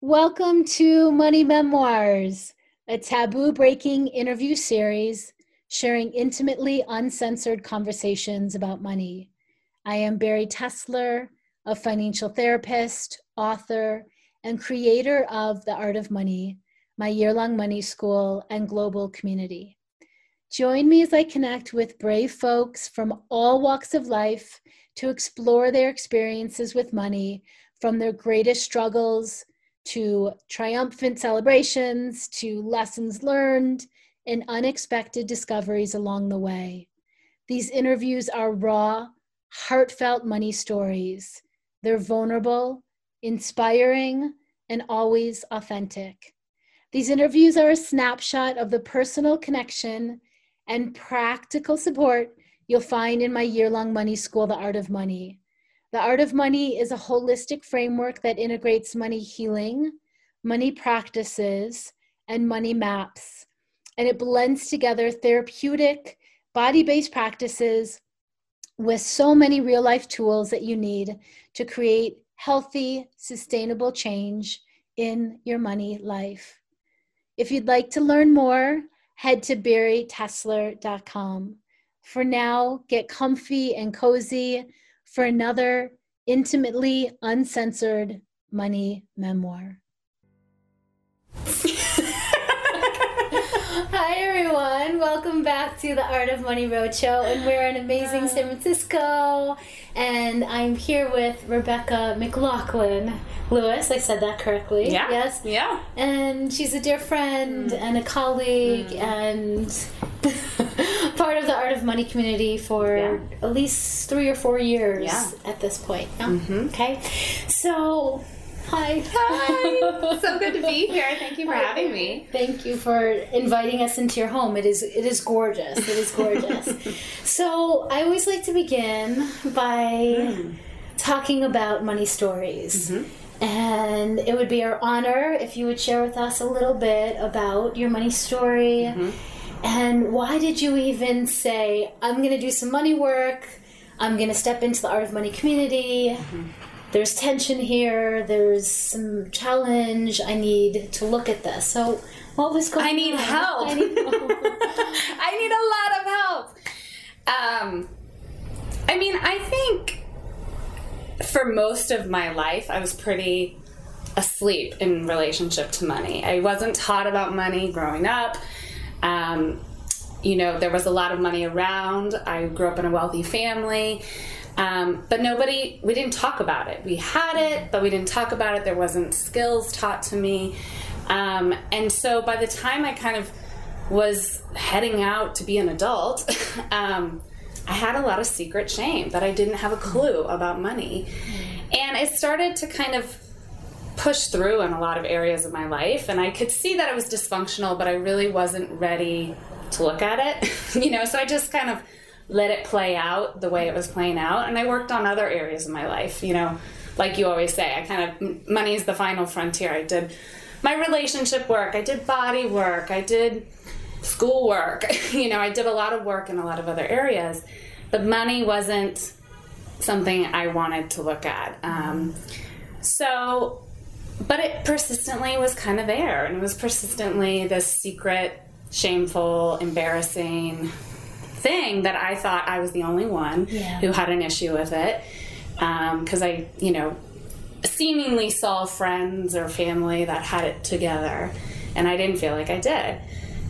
Welcome to Money Memoirs, a taboo breaking interview series sharing intimately uncensored conversations about money. I am Bari Tessler, a financial therapist, author, and creator of The Art of Money, my year long money school and global community. Join me as I connect with brave folks from all walks of life to explore their experiences with money from their greatest struggles to triumphant celebrations, to lessons learned, and unexpected discoveries along the way. These interviews are raw, heartfelt money stories. They're vulnerable, inspiring, and always authentic. These interviews are a snapshot of the personal connection and practical support you'll find in my year long money school, The Art of Money. The Art of Money is a holistic framework that integrates money healing, money practices, and money maps. And it blends together therapeutic, body based practices with so many real life tools that you need to create healthy, sustainable change in your money life. If you'd like to learn more, head to baritessler.com. For now, get comfy and cozy for another intimately uncensored money memoir. Hi, everyone. Welcome back to the Art of Money Roadshow. And we're in amazing San Francisco. And I'm here with Rebecca McLaughlin Lewis. I said that correctly. Yeah. Yes. Yeah. And she's a dear friend mm. and a colleague mm. and part of the Art of Money community for yeah. at least three or four years yeah. at this point. Mm-hmm. Okay. So Hi. Hi. so good to be here. Thank you for having me. Thank you for inviting us into your home. It is it is gorgeous. It is gorgeous. so I always like to begin by mm. talking about money stories. Mm-hmm. And it would be our honor if you would share with us a little bit about your money story. Mm-hmm. And why did you even say, I'm going to do some money work? I'm going to step into the art of money community. Mm-hmm there's tension here, there's some challenge, I need to look at this. So, what was going I need on? help. I need, I need a lot of help. Um, I mean, I think for most of my life, I was pretty asleep in relationship to money. I wasn't taught about money growing up. Um, you know, there was a lot of money around. I grew up in a wealthy family. Um, but nobody, we didn't talk about it. We had it, but we didn't talk about it. There wasn't skills taught to me. Um, and so by the time I kind of was heading out to be an adult, um, I had a lot of secret shame that I didn't have a clue about money. And it started to kind of push through in a lot of areas of my life. And I could see that it was dysfunctional, but I really wasn't ready to look at it. you know, so I just kind of let it play out the way it was playing out. And I worked on other areas of my life, you know, like you always say, I kind of, money is the final frontier. I did my relationship work, I did body work, I did school work, you know, I did a lot of work in a lot of other areas. But money wasn't something I wanted to look at. Um, so, but it persistently was kind of there, and it was persistently this secret, shameful, embarrassing thing that I thought I was the only one yeah. who had an issue with it. Because um, I, you know, seemingly saw friends or family that had it together, and I didn't feel like I did.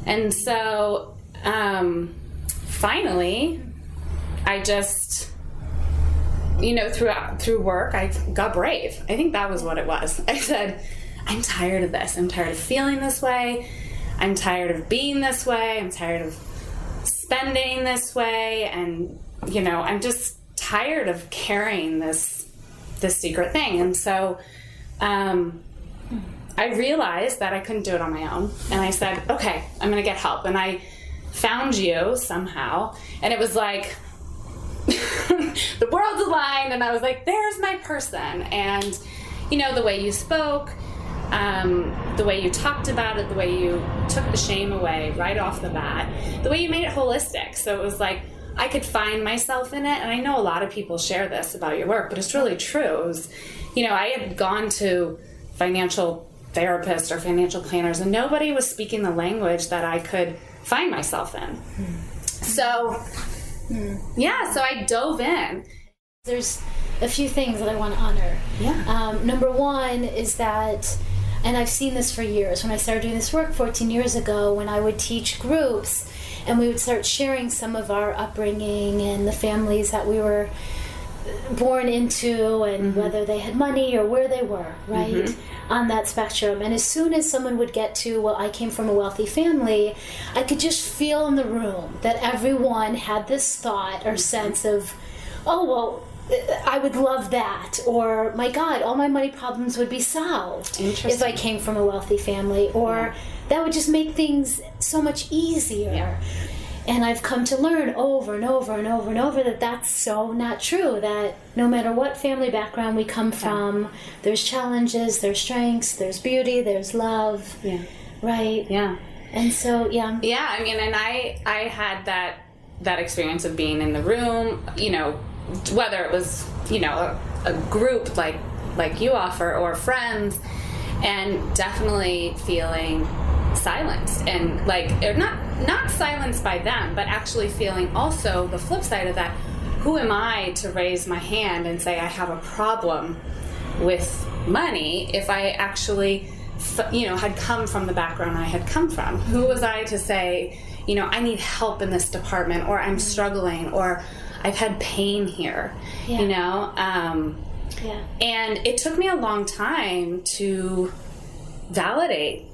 And so um, finally, I just you know, throughout through work, I got brave. I think that was what it was. I said, I'm tired of this. I'm tired of feeling this way. I'm tired of being this way. I'm tired of spending this way and you know i'm just tired of carrying this this secret thing. And so um, i realized that i couldn't do it on my own. And i said okay i'm gonna get help. And i found you somehow. And it was like the world's aligned. And i was like there's my person. And you know the way you spoke um, the way you talked about it, the way you took the shame away right off the bat, the way you made it holistic. So it was like I could find myself in it. And I know a lot of people share this about your work, but it's really true. It was, you know, I had gone to financial therapists or financial planners, and nobody was speaking the language that I could find myself in. So, yeah, so I dove in. There's a few things that I want to honor. Yeah. Um, number one is that, and I've seen this for years, when I started doing this work 14 years ago, when I would teach groups and we would start sharing some of our upbringing and the families that we were born into and mm-hmm. whether they had money or where they were, right? Mm-hmm. On that spectrum. And as soon as someone would get to, well, I came from a wealthy family, I could just feel in the room that everyone had this thought or mm-hmm. sense of, oh, well, I would love that. Or, my God, all my money problems would be solved if I came from a wealthy family. Or, yeah. that would just make things so much easier. Yeah. And I've come to learn over and over and over and over that that's so not true. That no matter what family background we come from, yeah. there's challenges, there's strengths, there's beauty, there's love. Yeah. Right? Yeah. And so, yeah. Yeah, I mean, and I I had that that experience of being in the room, you know, whether it was, you know, a, a group like like you offer or friends and definitely feeling silenced. And like eh, not not silenced by them but actually feeling also the flip side of that. Who am i to raise my hand and say i have a problem with money if i actually you know had come from the background i had come from? Who was i to say you know i need help in this department or i'm struggling or i've had pain here yeah. you know um, yeah. and it took me a long time to validate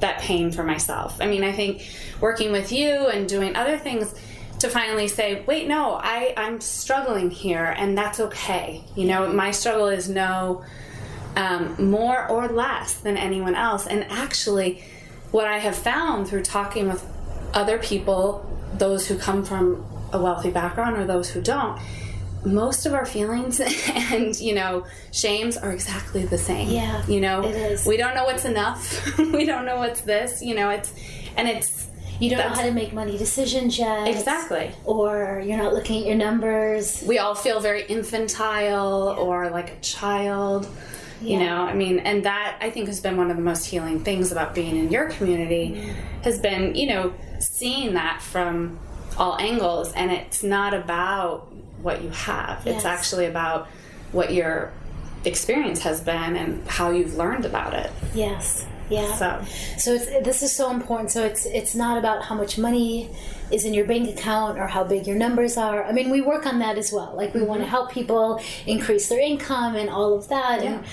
that pain for myself. I mean, I think working with you and doing other things to finally say, wait, no, I, I'm struggling here, and that's okay. You know, my struggle is no um, more or less than anyone else. And actually, what I have found through talking with other people, those who come from a wealthy background or those who don't, most of our feelings and you know shames are exactly the same yeah you know it is. we don't know what's enough we don't know what's this you know it's and it's you don't know how to make money decisions yet exactly or you're not looking at your numbers we all feel very infantile yeah. or like a child yeah. you know i mean and that i think has been one of the most healing things about being in your community mm. has been you know seeing that from all angles and it's not about what you have. Yes. It's actually about what your experience has been and how you've learned about it. Yes. Yeah. So, so it's, this is so important. So it's it's not about how much money is in your bank account or how big your numbers are. I mean, we work on that as well. Like we mm-hmm. want to help people increase their income and all of that. Yeah. And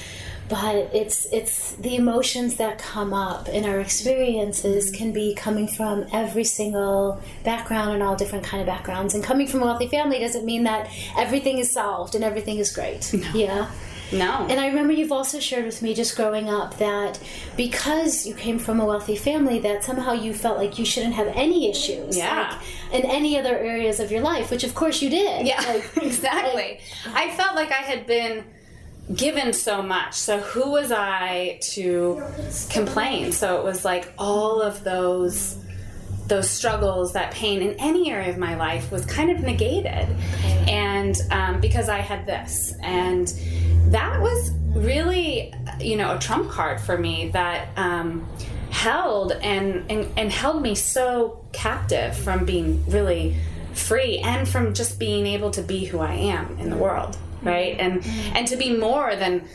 but it's it's the emotions that come up in our experiences can be coming from every single background and all different kind of backgrounds and coming from a wealthy family doesn't mean that everything is solved and everything is great no. yeah no. And I remember you've also shared with me just growing up that because you came from a wealthy family, that somehow you felt like you shouldn't have any issues. Yeah. Like, in any other areas of your life, which of course you did. Yeah. Like, exactly. Like, I felt like I had been given so much. So who was I to complain? So it was like all of those those struggles, that pain in any area of my life was kind of negated, and um, because I had this, and that was really, you know, a trump card for me that um, held and, and and held me so captive from being really free and from just being able to be who I am in the world right and mm-hmm. and to be more than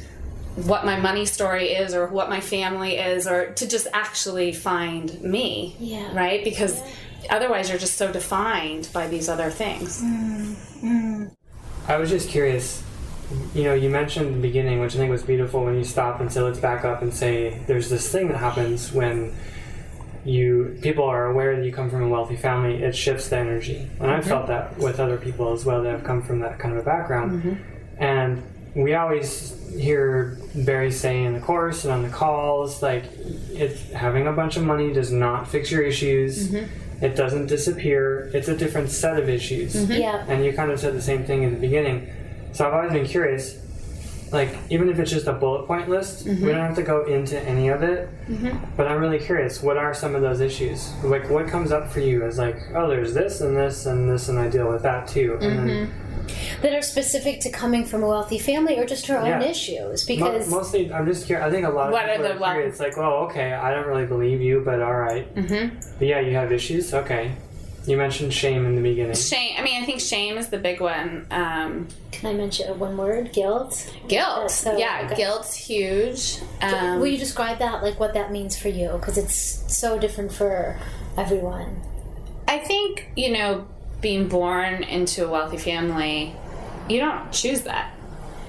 what my money story is or what my family is or to just actually find me yeah. right because yeah. otherwise you're just so defined by these other things mm-hmm. i was just curious you know you mentioned in the beginning which i think was beautiful when you stop and say let's back up and say there's this thing that happens when you people are aware that you come from a wealthy family it shifts the energy and mm-hmm. i've felt that with other people as well that have come from that kind of a background mm-hmm. And we always hear Bari saying in the course and on the calls, like, it's, having a bunch of money does not fix your issues. Mm-hmm. It doesn't disappear. It's a different set of issues. Mm-hmm. Yeah. And you kind of said the same thing in the beginning. So I've always been curious, like, even if it's just a bullet point list, mm-hmm. we don't have to go into any of it. Mm-hmm. But I'm really curious, what are some of those issues? Like, what comes up for you as, like, oh, there's this and this and this, and I deal with that too. And then mm-hmm that are specific to coming from a wealthy family or just her own Yeah. issues Mo- because mostly, I'm just curious. I think a lot of What are people the are wel- curious. Like, oh, okay, I don't really believe you, but all right. Mm-hmm. But yeah, you have issues. Okay. You mentioned shame in the beginning. Shame. I mean, I think shame is the big one. Um, can I mention one word guilt guilt. So- yeah, okay. guilt's huge. Um, will you describe that like what that means for you because it's so different for everyone I think, you know, being born into a wealthy family, you don't choose that,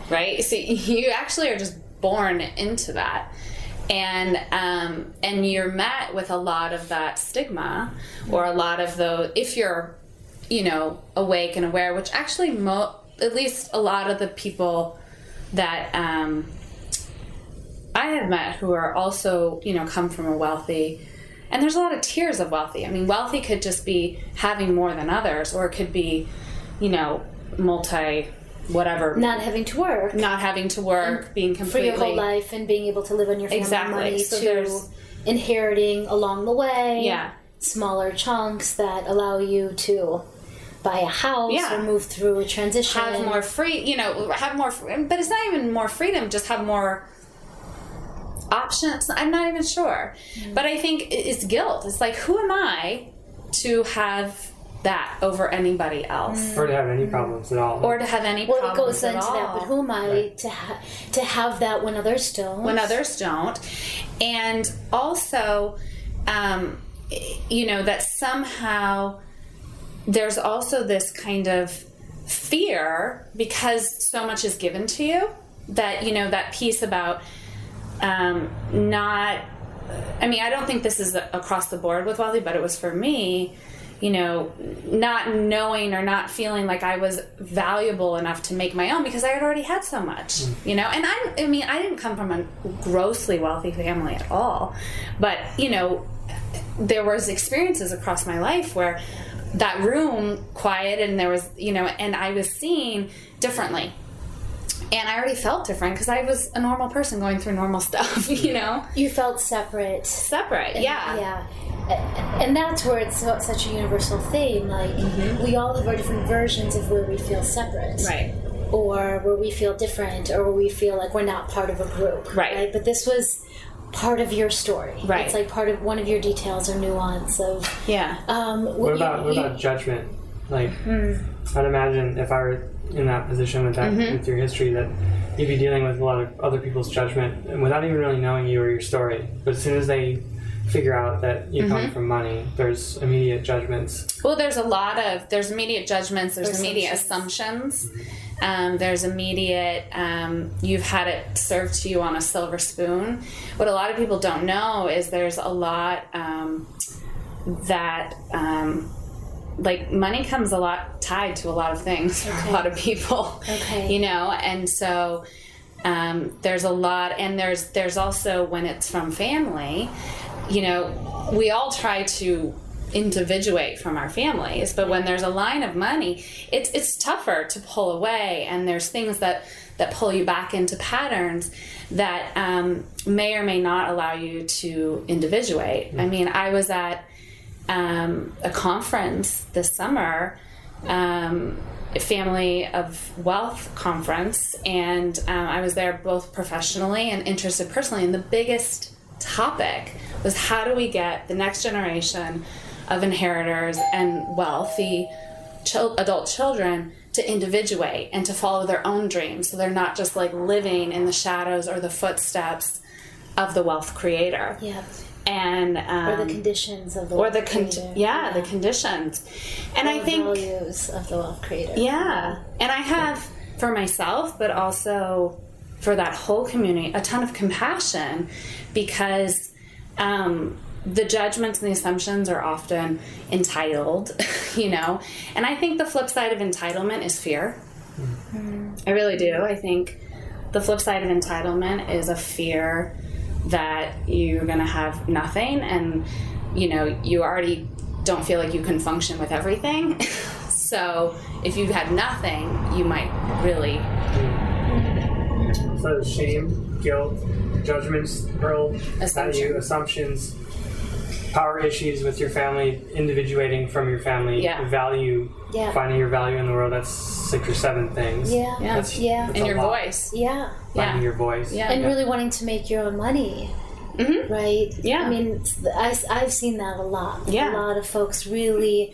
right? So you actually are just born into that. And um, and you're met with a lot of that stigma, or a lot of the if you're, you know, awake and aware, which actually mo- at least a lot of the people that um, I have met who are also, you know, come from a wealthy, and there's a lot of tiers of wealthy. I mean, wealthy could just be having more than others, or it could be, you know, multi, whatever, not having to work not having to work, being completely for your whole life and being able to live on your family Exactly. money So to there's- inheriting along the way Yeah. smaller chunks that allow you to buy a house Yeah. or move through a transition have more free, you know, have more, but it's not even more freedom, just have more options. I'm not even sure. But I think it's guilt. It's like, who am I to have that over anybody else? or to have any problems at all. Or to have any problems. well it goes at into that but who am i to ha- to have that when others don't when others don't. And also, um, you know, that somehow there's also this kind of fear because so much is given to you that, you know, that piece about um, not, I mean, I don't think this is across the board with wealthy, but it was for me. You know, not knowing or not feeling like I was valuable enough to make my own because I had already had so much. You know, and I, I mean, I didn't come from a grossly wealthy family at all, but you know, there was experiences across my life where that room quiet and there was you know and i was seen differently and i already felt different because i was a normal person going through normal stuff you know? You felt separate. Separate yeah. yeah. And that's where it's such a universal theme like we all have our different versions of where we feel separate. Mm-hmm. right. Or where we feel different or where we feel like we're not part of a group Right. but this was part of your story. Right. it's like part of one of your details or nuance of yeah. um what about what about judgment? Like, Hmm. I'd imagine if I were in that position with that Mm-hmm. with your history, that you'd be dealing with a lot of other people's judgment and without even really knowing you or your story. But as soon as they figure out that you Mm-hmm. come from money, there's immediate judgments. well there's a lot of there's immediate judgments there's immediate assumptions um, there's immediate um, you've had it served to you on a silver spoon what a lot of people don't know is there's a lot um, that um, like money comes a lot tied to a lot of things for a lot of people Okay. you know? And so um, there's a lot and there's there's also when it's from family you know we all try to individuate from our families but when there's a line of money it's it's tougher to pull away and there's things that that pull you back into patterns that um, may or may not allow you to individuate. I mean i was at um, a conference this summer, um, Family of Wealth conference, and um, I was there both professionally and interested personally. And the biggest topic was how do we get the next generation of inheritors and wealthy adult children to individuate and to follow their own dreams so they're not just like living in the shadows or the footsteps of the wealth creator yeah and um, or the conditions of the or the con- creator. yeah, the conditions. And i The think values of the wealth creator. Yeah. And i have for myself but also for that whole community a ton of compassion because um, the judgments and the assumptions are often entitled you know? And i think the flip side of entitlement is fear. I really do. I think the flip side of entitlement is a fear that you're going to have nothing and you know you already don't feel like you can function with everything so if you had nothing you might really So shame, guilt, judgments hurled at you, assumptions. Power issues with your family, individuating from your family, Yeah. value, Yeah. finding your value in the world. That's six or seven things. Yeah. Yeah. That's, Yeah. that's and your lot. voice. Yeah. Finding Yeah. your voice. Yeah. And really wanting to make your own money. Mhm. Right? Yeah. I mean, I, I've seen that a lot. Yeah. A lot of folks really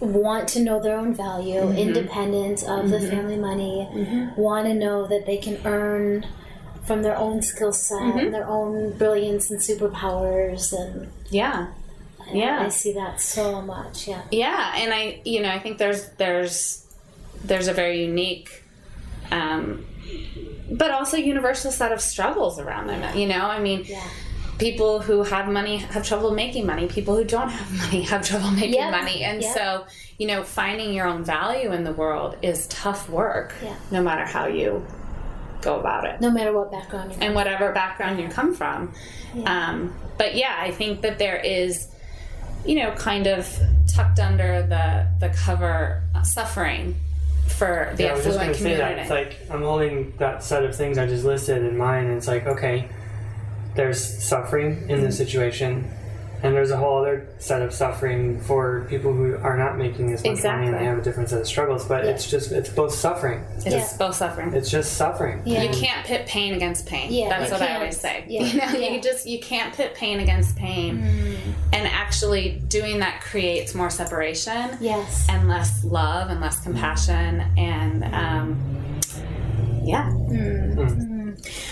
want to know their own value, Mm-hmm. independent of the family money, want to know that they can earn from their own skill set Mm-hmm. and their own brilliance and superpowers. And Yeah. Yeah. I see that so much. Yeah. Yeah, and I, you know, I think there's there's there's a very unique, um, but also universal set of struggles around them. You know, I mean, Yeah. people who have money have trouble making money. People who don't have money have trouble making Yep. money, and Yep. so you know, finding your own value in the world is tough work. Yeah. No matter how you go about it No matter what background you're and whatever background you come from. Um, but yeah, I think that there is, you know, kind of tucked under the the cover uh, suffering for the Yeah, I was just affluent going to say community. that. It's like I'm holding that set of things I just listed in mind, and it's like, okay, there's suffering in this situation, and there's a whole other set of suffering for people who are not making as much money Exactly. and they have a different set of struggles. But Yeah. it's just, it's both suffering. it's Yeah. both suffering. It's just suffering. Yeah. You can't pit pain against pain. Yeah, That's you what I can't. always say. Yeah. You know, Yeah. you just you can't pit pain against pain, mm. and actually doing that creates more separation Yes. and less love and less compassion and um, yeah, mm. Mm.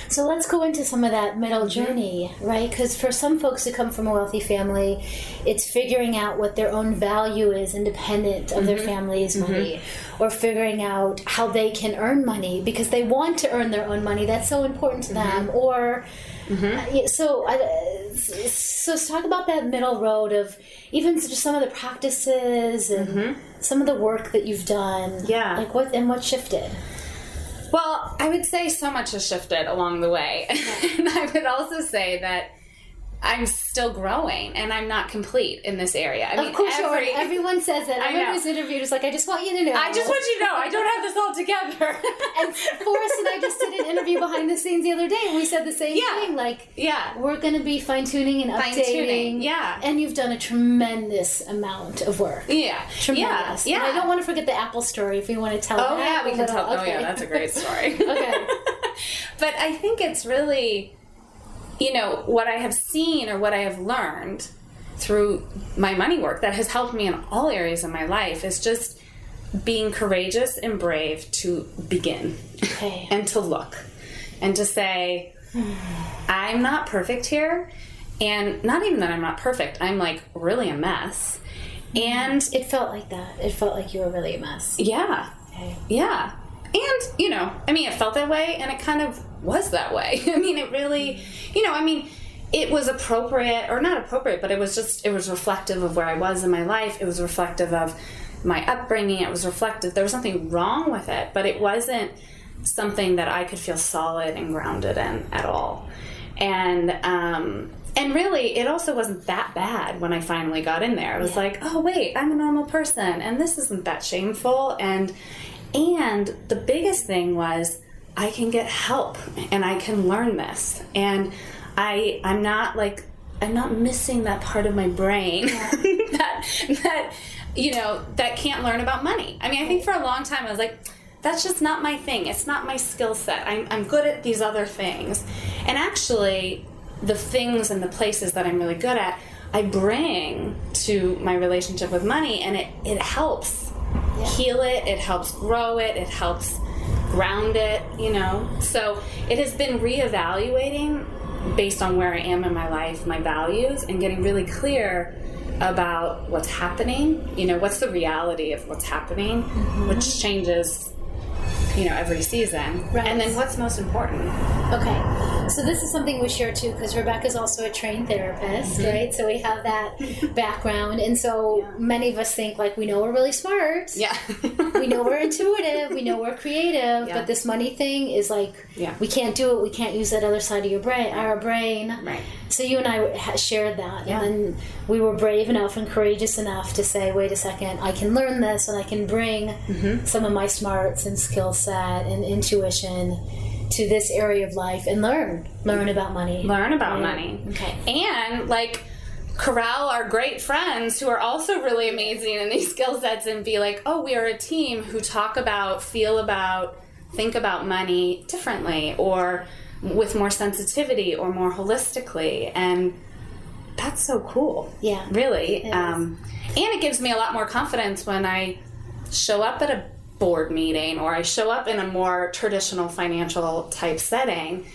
So let's go into some of that middle Mm-hmm. journey, right? Because for some folks who come from a wealthy family, it's figuring out what their own value is independent of Mm-hmm. their family's money, or figuring out how they can earn money because they want to earn their own money. That's so important to Mm-hmm. them. Or uh, so, uh, so let's talk about that middle road of even just some of the practices and some of the work that you've done. Mm-hmm. Yeah. like what and what shifted. Well, I would say so much has shifted along the way. and I would also say that I'm still growing and I'm not complete in this area. I Of mean, course, every, everyone says that. I Everyone who's interviewed is like, I just want you to know. I just want you to know I don't have this all together. And Forrest and I just did an interview behind the scenes the other day, and we said the same Yeah. thing. Like, yeah. we're going to be fine tuning and Fine-tuning, updating. yeah. And you've done a tremendous amount of work. Yeah. Tremendous. Yeah. Yeah. I don't want to forget the Apple story if we want to tell Oh that. yeah, we can tell. Oh yeah, that's a great story. Okay. but I think it's really, you know, what I have seen or what I have learned through my money work that has helped me in all areas of my life is just being courageous and brave to begin Okay. and to look and to say, I'm not perfect here. And not even that I'm not perfect, I'm like really a mess. And It felt like that. It felt like you were really a mess. yeah, Okay. yeah. And, you know, I mean, it felt that way and it kind of was that way. I mean, it really, you know, I mean, it was appropriate or not appropriate, but it was just, it was reflective of where I was in my life. It was reflective of my upbringing. It was reflective. There was nothing wrong with it, but it wasn't something that I could feel solid and grounded in at all. And, um, and really, it also wasn't that bad when I finally got in there. It was like, oh wait, I'm a normal person, and this isn't that shameful. And and the biggest thing was I can get help and I can learn this. And I I'm not like I'm not missing that part of my brain that that you know that can't learn about money. I mean, I think for a long time I was like that's just not my thing. It's not my skill set. I'm, I'm good at these other things. And actually, the things and the places that I'm really good at, I bring to my relationship with money, and it, it helps heal it, it helps grow it, it helps ground it, you know? So it has been reevaluating based on where I am in my life, my values, and getting really clear about what's happening, you know, what's the reality of what's happening, mm-hmm. which changes, you know, every season. Right. And then what's most important. Okay, so this is something we share too because Rebecca's also a trained therapist, Mm-hmm. right? So we have that background, and so many of us think like we know we're really smart, Yeah. we know we're intuitive, we know we're creative, Yeah. but this money thing is like Yeah. we can't do it. We can't use that other side of your brain, our brain. Right. So you and I shared that, Yeah. and then we were brave enough and courageous enough to say, "Wait a second, I can learn this, and I can bring Mm-hmm. some of my smarts and skill set and intuition to this area of life and learn, learn about money, learn about Right. money. Okay. And like corral our great friends who are also really amazing in these skill sets and be like, oh, we are a team who talk about, feel about, think about money differently or with more sensitivity or more holistically. And that's so cool. Yeah. Really. Um, and it gives me a lot more confidence when I show up at a board meeting or I show up in a more traditional financial type setting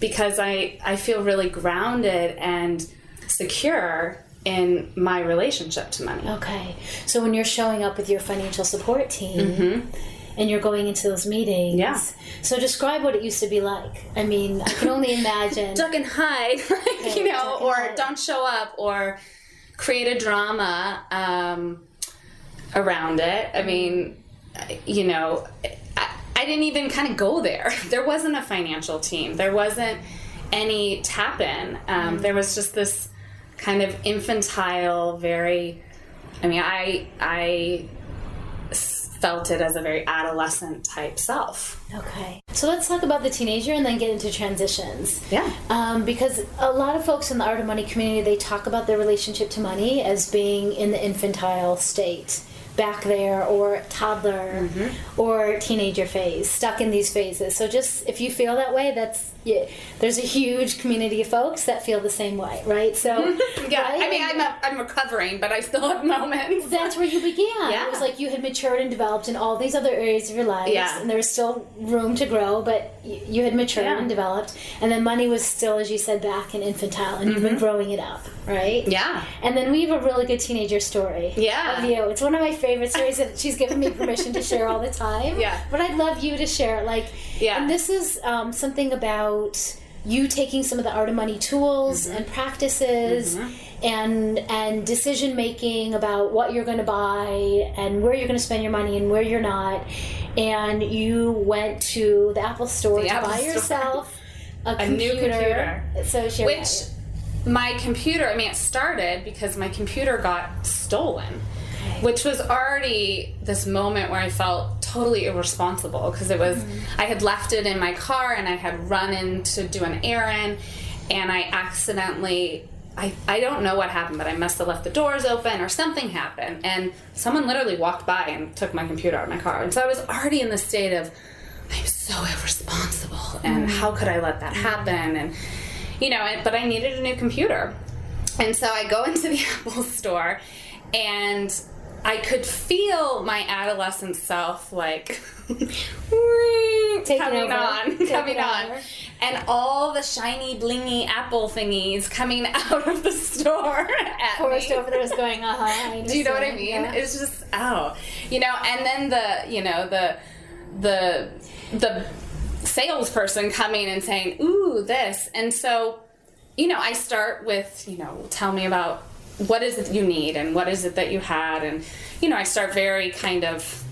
because I, I feel really grounded and secure in my relationship to money. Okay. So when you're showing up with your financial support team Mm-hmm. and you're going into those meetings, Yeah. so describe what it used to be like. I mean, I can only imagine. duck and hide, like, you know, or hide. don't show up, or create a drama um, around it. I mean, you know, I, I didn't even kind of go there. There wasn't a financial team. There wasn't any tap in. Um, There was just this kind of infantile, very. I mean, I I felt it as a very adolescent type self. Okay. So let's talk about the teenager and then get into transitions. Yeah. Um, because a lot of folks in the art of money community they talk about their relationship to money as being in the infantile state back there or toddler mm-hmm. or teenager phase stuck in these phases. So just if you feel that way that's yeah, there's a huge community of folks that feel the same way right so Yeah, right? I mean, I'm, a, I'm recovering, but I still have moments. that's where you began. Yeah. It was like you had matured and developed in all these other areas of your life, Yeah. and there was still room to grow, but you had matured Yeah. and developed, and then money was still, as you said, back and infantile, and you've been growing it up, right? Mm-hmm. Yeah. And then we have a really good teenager story. Yeah. Of you. It's one of my favorite stories that she's given me permission to share all the time. Yeah. But I'd love you to share it. Like, Yeah. And this is um, something about you taking some of the art of money tools Mm-hmm. and practices and and decision making about what you're going to buy and where you're going to spend your money and where you're not and you went to the apple store The to Apple buy Store. yourself a, A new computer. so share Which my computer, I mean, it started because my computer got stolen, which was already this moment where I felt totally irresponsible because it was, I had left it in my car and I had run in to do an errand and I accidentally. I, I don't know what happened, but I must have left the doors open or something happened. And someone literally walked by and took my computer out of my car. And so I was already in the state of, I'm so irresponsible and mm-hmm. how could I let that happen and you know but I needed a new computer and so I go into the Apple store and I could feel my adolescent self like coming over. on Taking coming on over. and all the shiny blingy apple thingies coming out of the store at Forrest me. over there was going, uh huh. Do you know what I mean? It's just oh, you know, and then the you know the the the salesperson coming and saying, "Ooh, this," and so you know, I start with you know, tell me about what is it you need and what is it that you had, and you know, I start very kind of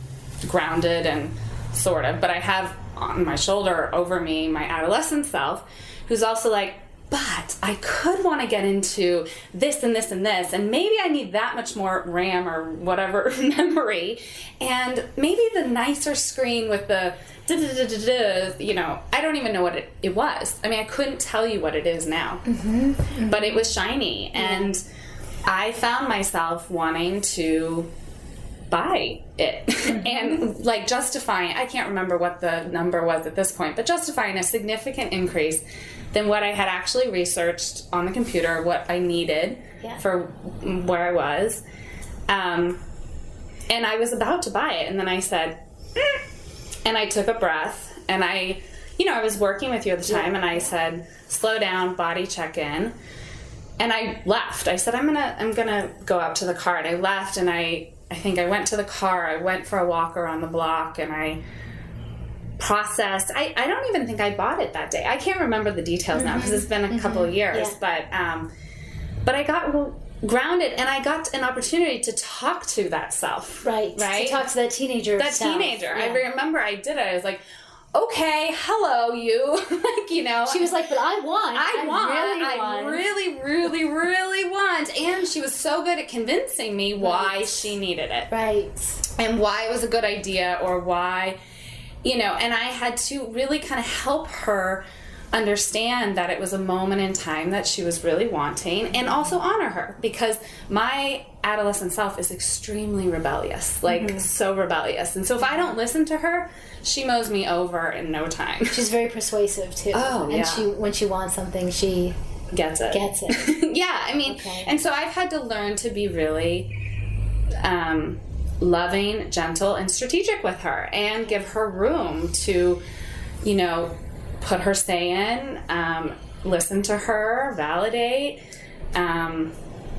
grounded and sort of, but I have on my shoulder over me my adolescent self, who's also like. But I could want to get into this and this and this, and maybe I need that much more RAM or whatever memory, and maybe the nicer screen with the da da da da da. You know, I don't even know what it, it was. I mean, I couldn't tell you what it is now, mm-hmm. but it was shiny, and I found myself wanting to buy it. And like justifying i can't remember what the number was at this point but justifying a significant increase than what i had actually researched on the computer what i needed Yeah. for where i was. Um, and i was about to buy it and then i said "Mm," and i took a breath and i you know i was working with you at the time and i said slow down body check in and I left. I said I'm gonna I'm gonna go out to the car, and I left. And I I think I went to the car. I went for a walk around the block, and I processed. I I don't even think I bought it that day. I can't remember the details now because it's been a couple of years. Yeah. But um, but I got grounded, and I got an opportunity to talk to that self. Right. Right. To talk to that teenager. that self. teenager. I remember I did it. I was like. Okay, hello, you. like, you know, She was like, but I want. I want. Really I want. really, really, really want. And she was so good at convincing me why she needed it Right. and why it was a good idea or why, you know, and I had to really kind of help her understand that it was a moment in time that she was really wanting and also honor her because my adolescent self is extremely rebellious like Mm-hmm. so rebellious and so if i don't listen to her she mows me over in no time She's very persuasive too. Oh, and yeah. she when she wants something, she gets it gets it. yeah i mean Okay. and so i've had to learn to be really um, loving gentle and strategic with her and give her room to you know put her say in um, listen to her validate um,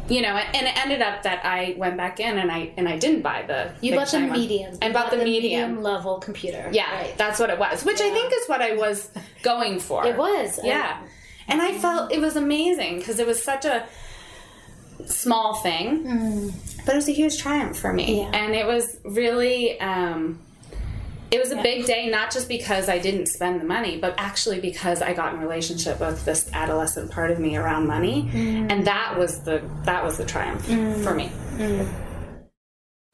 you know and it ended up that i went back in and i and i didn't buy the You bought the medium. i You bought the, medium. level computer. yeah Right. that's what it was which i think is what i was going for It was. yeah. And I felt it was amazing because it was such a small thing, but it was a huge triumph for me. Mm. Yeah. And it was really, um, it was a big day, not just because I didn't spend the money, but actually because I got in relationship with this adolescent part of me around money, Mm. and that was the that was the triumph for me.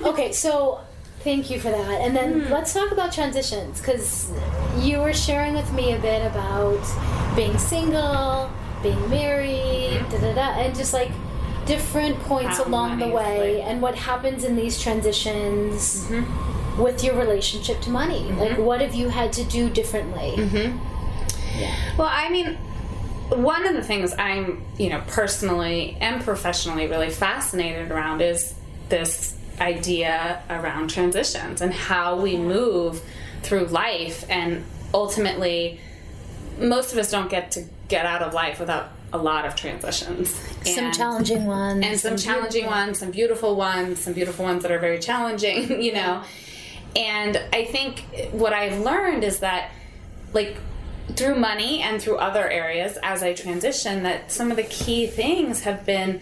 Okay, so thank you for that. And then Hmm. let's talk about transitions because you were sharing with me a bit about being single, being married, da da da, and just like different points along the way like- and what happens in these transitions Mm-hmm. With your relationship to money. Like, what have you had to do differently? Mm-hmm. Well, I mean, one of the things I'm, you know, personally and professionally really fascinated around is this idea around transitions and how we move through life and ultimately most of us don't get to get out of life without a lot of transitions. Some challenging ones. and some challenging beautiful- ones, some beautiful ones, some beautiful ones that are very challenging, you know. And I think what I've learned is that, like, through money and through other areas as I transition, that some of the key things have been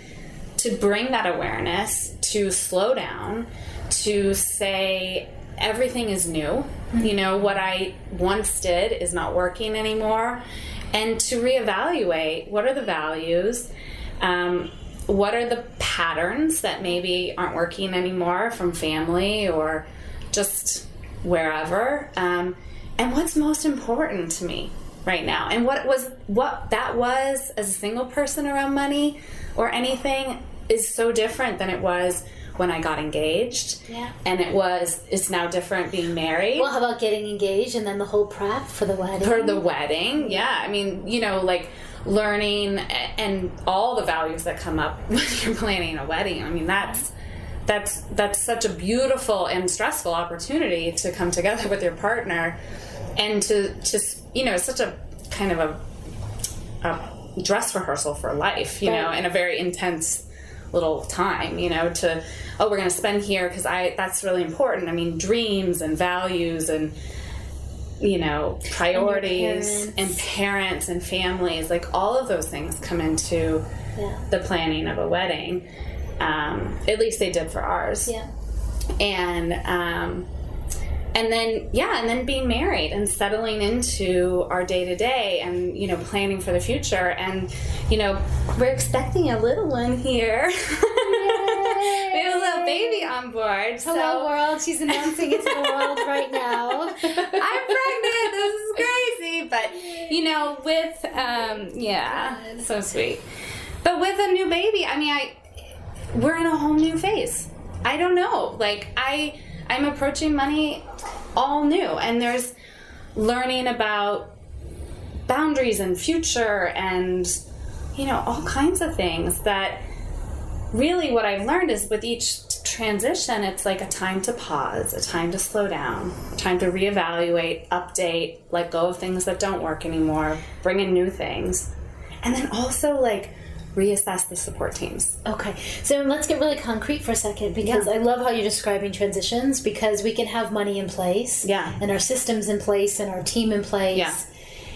to bring that awareness, to slow down, to say everything is new. You know, what I once did is not working anymore. And to reevaluate what are the values, um, what are the patterns that maybe aren't working anymore from family or just wherever, um, and what's most important to me right now, and what was what that was as a single person around money or anything is so different than it was when I got engaged. Yeah. And it was it's now different being married. Well, how about getting engaged and then the whole prep for the wedding? for the wedding. Yeah, I mean, you know, like learning and all the values that come up when you're planning a wedding. I mean, that's that's that's such a beautiful and stressful opportunity to come together with your partner and to just you know, it's such a kind of a, a dress rehearsal for life, you know, in a very intense little time, you know, to oh, we're going to spend here because I that's really important. I mean, dreams and values and you know priorities parents. and parents and families like all of those things come into Yeah. the planning of a wedding um, at least they did for ours Yeah. and um, and then yeah and then being married and settling into our day to day and you know planning for the future and you know we're expecting a little one here we have a little baby on board Hello, so world. She's announcing it to the world right now. I'm pregnant. This is crazy, but you know, with um, yeah, so sweet. But with a new baby, I mean, I we're in a whole new phase. I don't know. Like I, I'm approaching money all new, and there's learning about boundaries and future, and you know, all kinds of things that really what I've learned is with each transition, it's like a time to pause, a time to slow down, a time to reevaluate, update, let go of things that don't work anymore, bring in new things, and then also like reassess the support teams. Okay, so let's get really concrete for a second because Yeah. I love how you're describing transitions because we can have money in place, Yeah. and our systems in place, and our team in place, Yeah.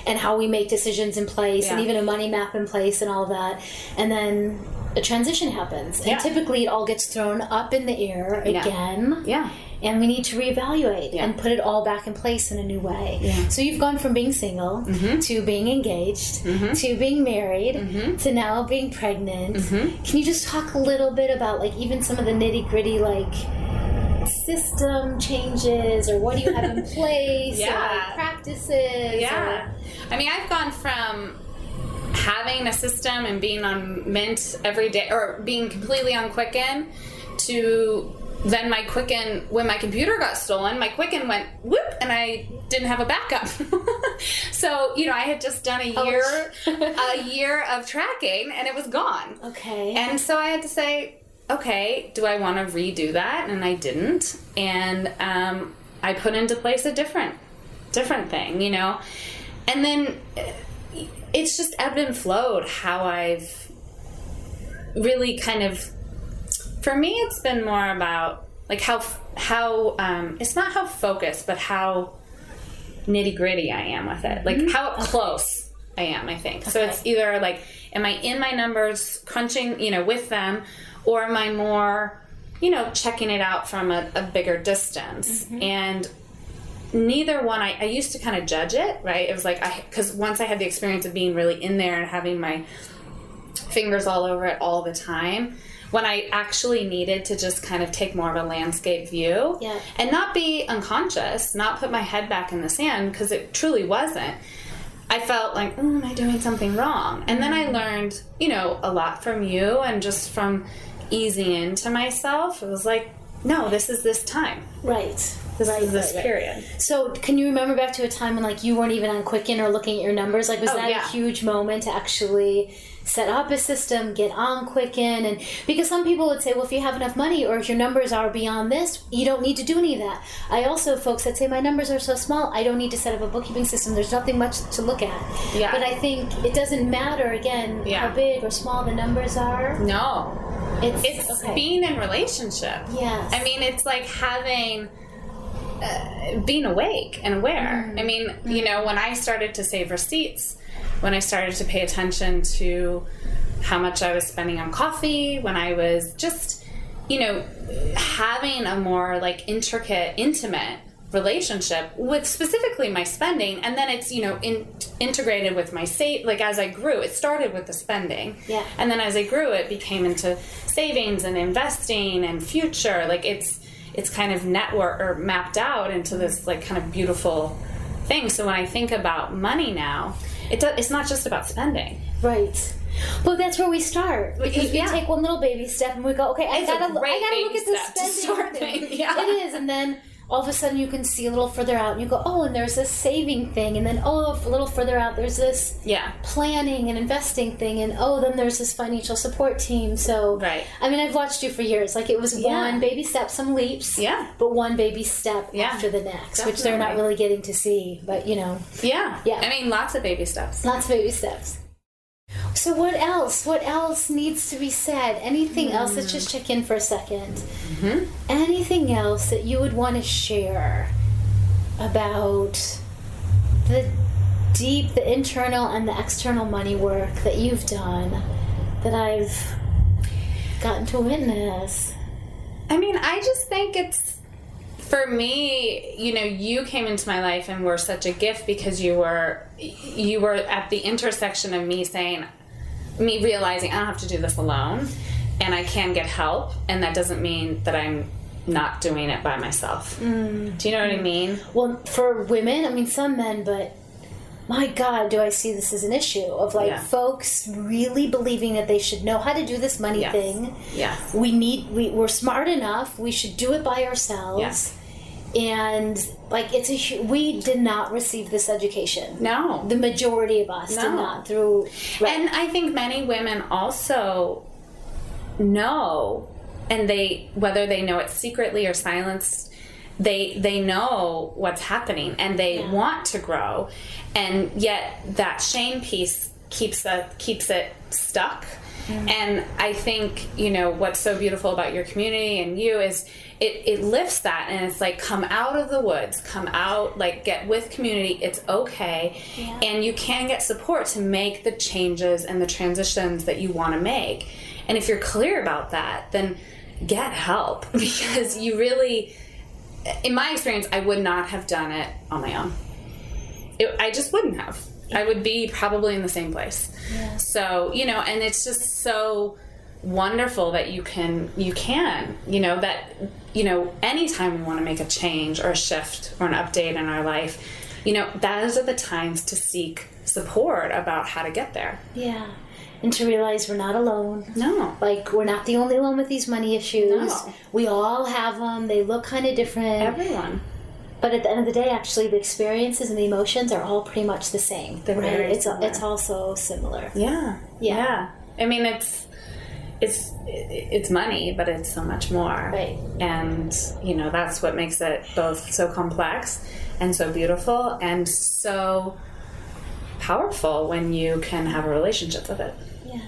and how we make decisions in place, and even a money map in place, and all of that, and then a transition happens, and typically it all gets thrown up in the air Yeah. again. Yeah. And we need to reevaluate Yeah. and put it all back in place in a new way. Yeah. Mm-hmm. So you've gone from being single to being engaged to being married Mm-hmm. to now being pregnant. Can you just talk a little bit about like even some of the nitty gritty like system changes, or what do you have in place, or Yeah. practices? Yeah. I mean, I've gone from having a system and being on Mint every day, or being completely on Quicken, to then my Quicken, when my computer got stolen, my Quicken went whoop, and I didn't have a backup. so, you know, I had just done a year, a year of tracking, and it was gone. Okay. And so I had to say, okay, do I want to redo that? And I didn't. And um, I put into place a different, different thing, you know. And then it's just ebbed and flowed how I've really kind of. For me, it's been more about like how how um, it's not how focused, but how nitty gritty I am with it. Like how up close I am, I think. So it's either like, am I in my numbers, crunching, you know, with them, or am I more, you know, checking it out from a, a bigger distance? And neither one, I, I used to kind of judge it, right? It was like, I, because once I had the experience of being really in there and having my fingers all over it all the time when I actually needed to just kind of take more of a landscape view Yeah. and not be unconscious, not put my head back in the sand because it truly wasn't. I felt like, oh, am I doing something wrong? And then I mm-hmm. learned, you know, a lot from you and just from easing into myself. It was like, no, this is this time. right. This right, is this right, right. period. So, can you remember back to a time when like you weren't even on Quicken or looking at your numbers? Like, was Oh, that yeah. a huge moment to actually set up a system, get on Quicken? And because some people would say, well, if you have enough money or if your numbers are beyond this, you don't need to do any of that. I also folks that say my numbers are so small, I don't need to set up a bookkeeping system. There's nothing much to look at. Yeah. But I think it doesn't matter again Yeah. how big or small the numbers are. No, It's it's okay. being in relationship. Yes. I mean, it's like having uh, being awake and aware. I mean, you know, when I started to save receipts, when I started to pay attention to how much I was spending on coffee, when I was just, you know, having a more like intricate, intimate relationship with specifically my spending and then it's you know in, integrated with my save like as i grew it started with the spending Yeah. and then as I grew, it became into savings and investing and future. Like it's it's kind of network or mapped out into this like kind of beautiful thing. So when I think about money now, it do, it's not just about spending. Right. But that's where we start because Yeah. we take one little baby step and we go, okay, I It's gotta, I gotta look at to spending thing, yeah. It is, and then all of a sudden you can see a little further out, and you go, oh, and there's this saving thing, and then oh, a little further out, there's this Yeah. planning and investing thing, and oh, then there's this financial support team. So, Right. I mean, I've watched you for years. Like it was Yeah. one baby step, some leaps, Yeah. but one baby step Yeah. after the next, which they're not really getting to see. But you know, Yeah. Yeah. I mean, lots of baby steps. Lots of baby steps. So what else? What else needs to be said? Anything hmm. else? Let's just check in for a 2nd mm-hmm. Anything else that you would want to share about the deep, the internal and the external money work that you've done that I've gotten to witness? I mean, I just think it's for me, you know, you came into my life and were such a gift because you were you were at the intersection of me saying me realizing I don't have to do this alone and I can get help and that doesn't mean that I'm not doing it by myself. Mm. Do you know what I mm. mean? Well, for women, I mean, some men, but my God, do I see this as an issue of like Yeah. folks really believing that they should know how to do this money Yes. thing. Yes. We need, we, we're smart enough, we should do it by ourselves. Yes. And like, it's a, we did not receive this education. No. The majority of us did not through. Right. And I think many women also know, and they whether they know it secretly or silenced, they they know what's happening and they Yeah. want to grow, and yet that shame piece keeps a, keeps it stuck. Mm-hmm. And I think you know what's so beautiful about your community and you is it, it lifts that and it's like come out of the woods, come out like get with community. It's okay, Yeah. and you can get support to make the changes and the transitions that you want to make. And if you're clear about that, then get help because you really, in my experience, I would not have done it on my own. It, I just wouldn't have. I would be probably in the same place. So, you know, and it's just so wonderful that you can you can you know that you know anytime we want to make a change or a shift or an update in our life you know those are the times to seek support about how to get there Yeah. And to realize we're not alone. no Like, we're not the only one with these money issues. No. We all have them. They look kind of different. everyone but at the end of the day, actually, the experiences and the emotions are all pretty much the same. They're right? very it's, similar. it's also similar. yeah Yeah. yeah i mean it's it's it's money but it's so much more Right. and you know that's what makes it both so complex and so beautiful and so powerful when you can have a relationship with it Yeah.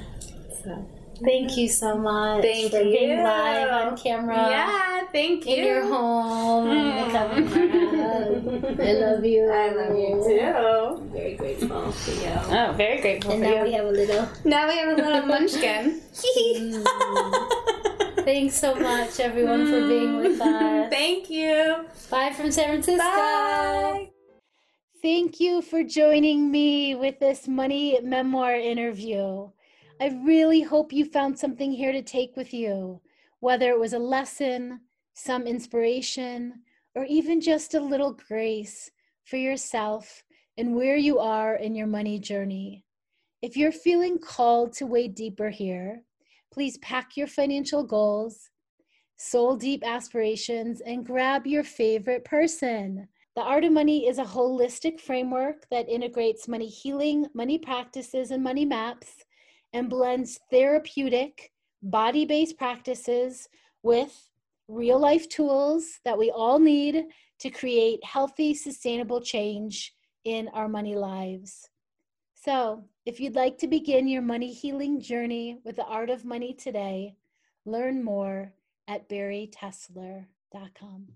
so Thank you so much Thank for being live on camera. yeah thank you In your home. Mm. I love you. i love you too Very grateful for you. oh very grateful And for now we have a little. now we have a little munchkin Thanks so much, everyone, for being with us. thank you Bye from San Francisco. bye Thank you for joining me with this money memoir interview. I really hope you found something here to take with you, whether it was a lesson, some inspiration, or even just a little grace for yourself and where you are in your money journey. If you're feeling called to wade deeper here, please pack your financial goals, soul deep aspirations, and grab your favorite person. The Art of Money is a holistic framework that integrates money healing, money practices, and money maps and blends therapeutic, body based practices with real life tools that we all need to create healthy, sustainable change in our money lives. So, if you'd like to begin your money healing journey with the Art of Money today, learn more at baritessler.com.